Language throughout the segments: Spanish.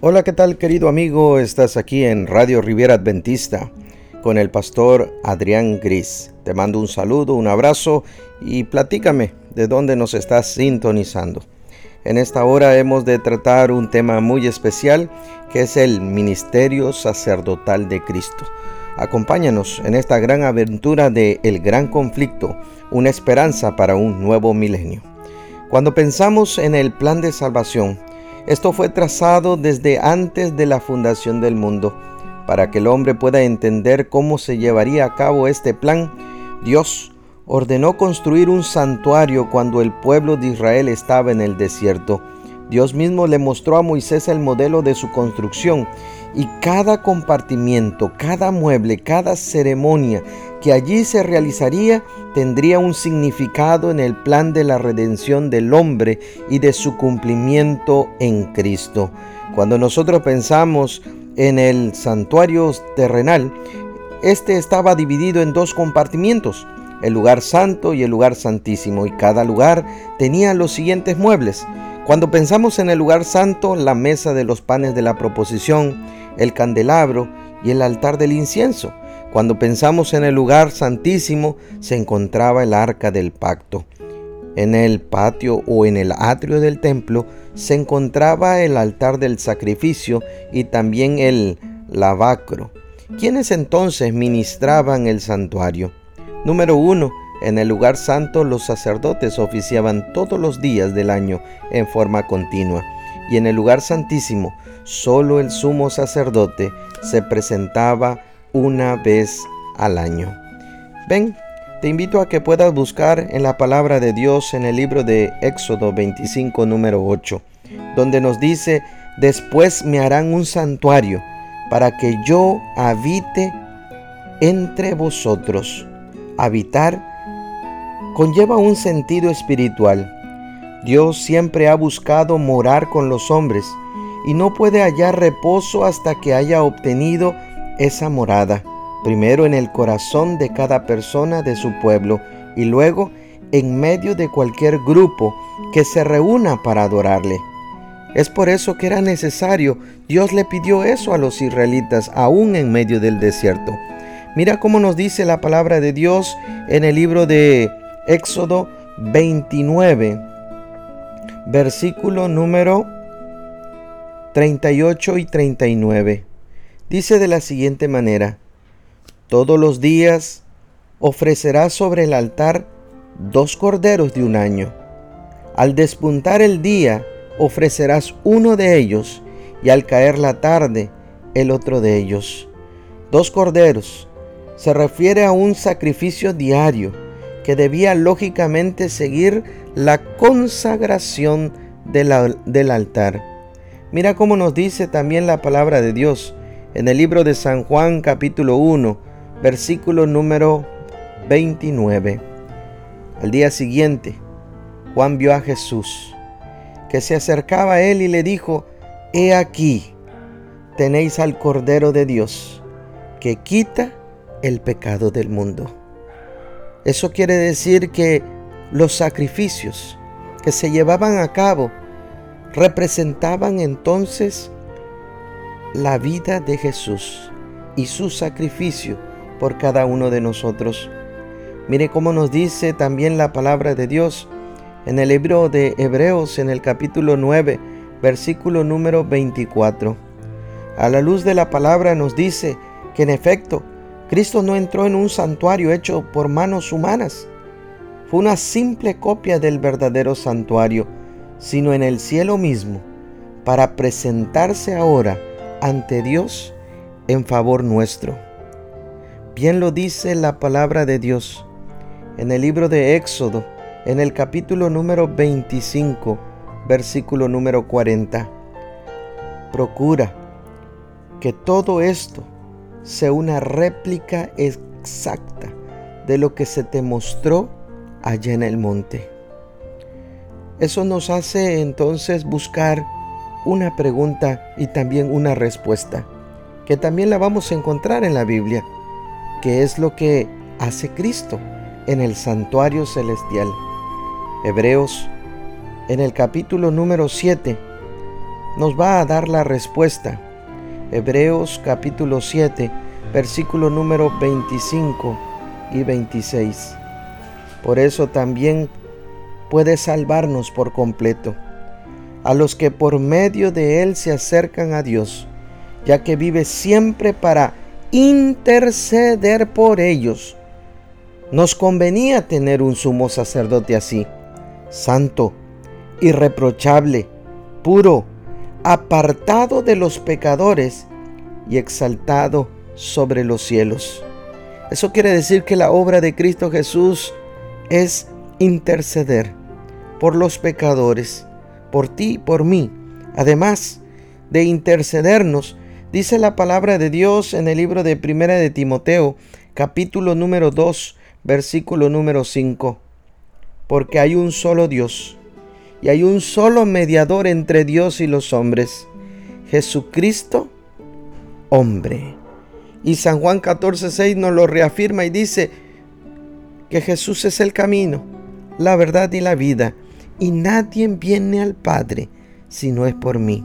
Hola, ¿qué tal querido amigo? Estás aquí en Radio Riviera Adventista con el pastor Adrián Gris. Te mando un saludo, un abrazo y platícame de dónde nos estás sintonizando. En esta hora hemos de tratar un tema muy especial que es el ministerio sacerdotal de Cristo. Acompáñanos en esta gran aventura de El Gran Conflicto, una esperanza para un nuevo milenio. Cuando pensamos en el plan de salvación, esto fue trazado desde antes de la fundación del mundo. Para que el hombre pueda entender cómo se llevaría a cabo este plan, Dios ordenó construir un santuario cuando el pueblo de Israel estaba en el desierto. Dios mismo le mostró a Moisés el modelo de su construcción y cada compartimiento, cada mueble, cada ceremonia que allí se realizaría tendría un significado en el plan de la redención del hombre y de su cumplimiento en Cristo. Cuando nosotros pensamos en el santuario terrenal, este estaba dividido en dos compartimientos, el lugar santo y el lugar santísimo, y cada lugar tenía los siguientes muebles. Cuando pensamos en el lugar santo, la mesa de los panes de la proposición, el candelabro y el altar del incienso. Cuando pensamos en el lugar santísimo se encontraba el arca del pacto. En el patio o en el atrio del templo se encontraba el altar del sacrificio y también el lavacro. ¿Quiénes entonces ministraban el santuario? Número uno, en el lugar santo los sacerdotes oficiaban todos los días del año en forma continua. Y en el lugar santísimo solo el sumo sacerdote se presentaba una vez al año. Ven, te invito a que puedas buscar en la palabra de Dios en el libro de Éxodo 25, número 8, donde nos dice, después me harán un santuario para que yo habite entre vosotros. Habitar conlleva un sentido espiritual. Dios siempre ha buscado morar con los hombres y no puede hallar reposo hasta que haya obtenido esa morada, primero en el corazón de cada persona de su pueblo y luego en medio de cualquier grupo que se reúna para adorarle. Es por eso que era necesario, Dios le pidió eso a los israelitas aún en medio del desierto. Mira cómo nos dice la palabra de Dios en el libro de Éxodo 29, versículo número 38 y 39. Dice de la siguiente manera, todos los días ofrecerás sobre el altar dos corderos de un año. Al despuntar el día, ofrecerás uno de ellos, y al caer la tarde, el otro de ellos. Dos corderos se refiere a un sacrificio diario que debía lógicamente seguir la consagración del altar. Mira cómo nos dice también la palabra de Dios en el libro de San Juan capítulo 1, versículo número 29. Al día siguiente, Juan vio a Jesús, que se acercaba a él y le dijo, He aquí, tenéis al Cordero de Dios, que quita el pecado del mundo. Eso quiere decir que los sacrificios que se llevaban a cabo representaban entonces la vida de Jesús y su sacrificio por cada uno de nosotros. Mire cómo nos dice también la palabra de Dios en el libro de Hebreos en el capítulo 9, versículo número 24. A la luz de la palabra nos dice que en efecto Cristo no entró en un santuario hecho por manos humanas. Fue una simple copia del verdadero santuario, sino en el cielo mismo, para presentarse ahora ante Dios en favor nuestro. Bien lo dice la palabra de Dios en el libro de Éxodo, en el capítulo número 25, versículo número 40. Procura que todo esto sea una réplica exacta de lo que se te mostró allá en el monte. Eso nos hace entonces buscar una pregunta y también una respuesta, que también la vamos a encontrar en la Biblia, que es lo que hace Cristo en el santuario celestial. Hebreos, en el capítulo número 7, nos va a dar la respuesta. Hebreos capítulo 7, versículo número 25 y 26. Por eso también puede salvarnos por completo a los que por medio de Él se acercan a Dios, ya que vive siempre para interceder por ellos. Nos convenía tener un sumo sacerdote así, santo, irreprochable, puro, apartado de los pecadores y exaltado sobre los cielos. Eso quiere decir que la obra de Cristo Jesús es interceder por los pecadores, por ti y por mí. Además de intercedernos, dice la palabra de Dios en el libro de Primera de Timoteo, capítulo número 2, versículo número 5. Porque hay un solo Dios y hay un solo mediador entre Dios y los hombres, Jesucristo, hombre. Y San Juan 14, 6 nos lo reafirma y dice que Jesús es el camino, la verdad y la vida y nadie viene al Padre si no es por mí.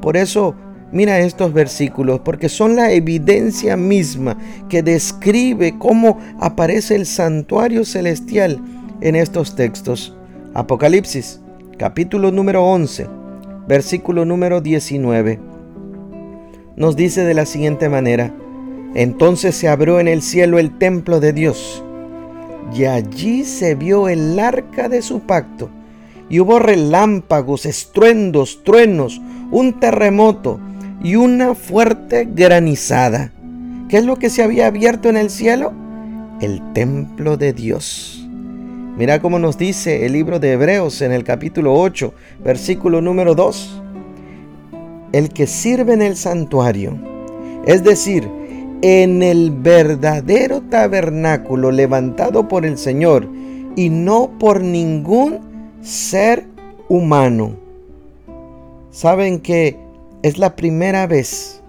Por eso, mira estos versículos, porque son la evidencia misma que describe cómo aparece el santuario celestial en estos textos. Apocalipsis, capítulo número 11, versículo número 19. Nos dice de la siguiente manera, entonces se abrió en el cielo el templo de Dios, y allí se vio el arca de su pacto y hubo relámpagos, estruendos, truenos, un terremoto y una fuerte granizada. ¿Qué es lo que se había abierto en el cielo? El templo de Dios. Mira cómo nos dice el libro de Hebreos en el capítulo 8, versículo número 2. El que sirve en el santuario, es decir, en el verdadero tabernáculo levantado por el Señor y no por ningún ser humano. Saben que es la primera vez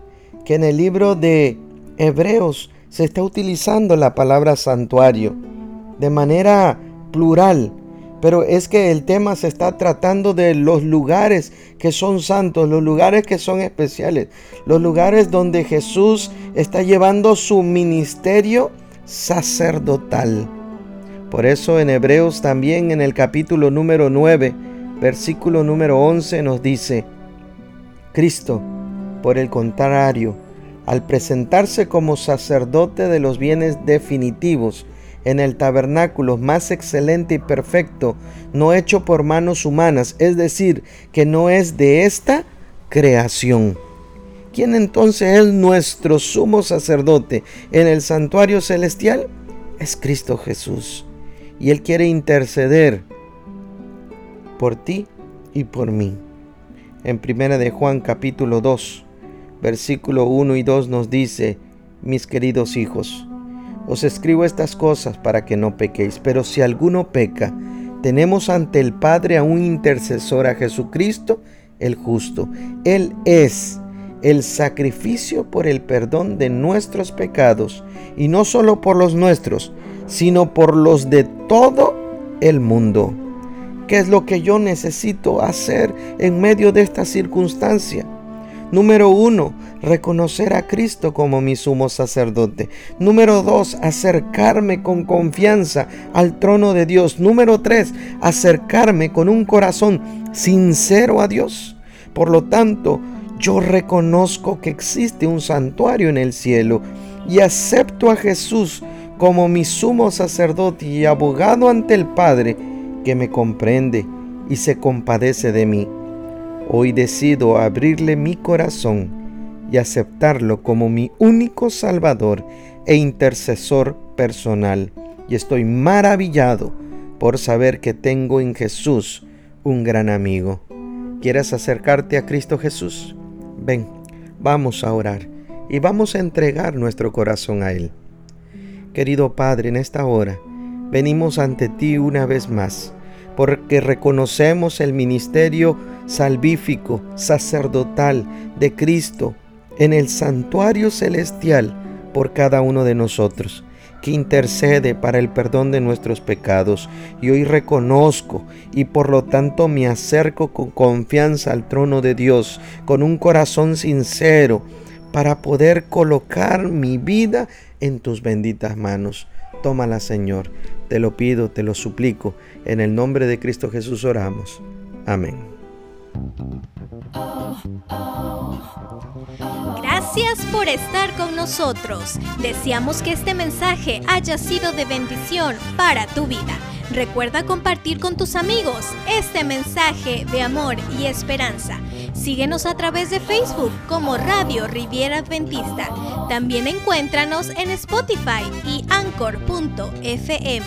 que en el libro de Hebreos se está utilizando la palabra santuario de manera plural, pero es que el tema se está tratando de los lugares que son santos, los lugares que son especiales, los lugares donde Jesús está llevando su ministerio sacerdotal. Por eso en Hebreos también en el capítulo número 9, versículo número 11 nos dice, Cristo, por el contrario, al presentarse como sacerdote de los bienes definitivos, en el tabernáculo más excelente y perfecto, no hecho por manos humanas, es decir, que no es de esta creación. ¿Quién entonces es nuestro sumo sacerdote en el santuario celestial? Es Cristo Jesús y Él quiere interceder por ti y por mí. En primera de Juan capítulo 2, versículo 1 y 2 nos dice, mis queridos hijos, os escribo estas cosas para que no pequéis, pero si alguno peca, tenemos ante el Padre a un intercesor, a Jesucristo el justo. Él es el sacrificio por el perdón de nuestros pecados, y no solo por los nuestros, sino por los de todo el mundo. ¿Qué es lo que yo necesito hacer en medio de esta circunstancia? Número uno, reconocer a Cristo como mi sumo sacerdote. Número dos, acercarme con confianza al trono de Dios. Número tres, acercarme con un corazón sincero a Dios. Por lo tanto, yo reconozco que existe un santuario en el cielo y acepto a Jesús como mi sumo sacerdote y abogado ante el Padre que me comprende y se compadece de mí. Hoy decido abrirle mi corazón y aceptarlo como mi único Salvador e intercesor personal. Y estoy maravillado por saber que tengo en Jesús un gran amigo. ¿Quieres acercarte a Cristo Jesús? Ven, vamos a orar y vamos a entregar nuestro corazón a Él. Querido Padre, en esta hora venimos ante ti una vez más, porque reconocemos el ministerio salvífico, sacerdotal de Cristo en el santuario celestial por cada uno de nosotros que intercede para el perdón de nuestros pecados. Y hoy reconozco y por lo tanto me acerco con confianza al trono de Dios, con un corazón sincero, para poder colocar mi vida en tus benditas manos. Tómala, Señor. Te lo pido, te lo suplico. En el nombre de Cristo Jesús oramos. Amén. Gracias por estar con nosotros. Deseamos que este mensaje haya sido de bendición para tu vida. Recuerda compartir con tus amigos este mensaje de amor y esperanza. Síguenos a través de Facebook como Radio Riviera Adventista. También encuéntranos en Spotify y Anchor.fm.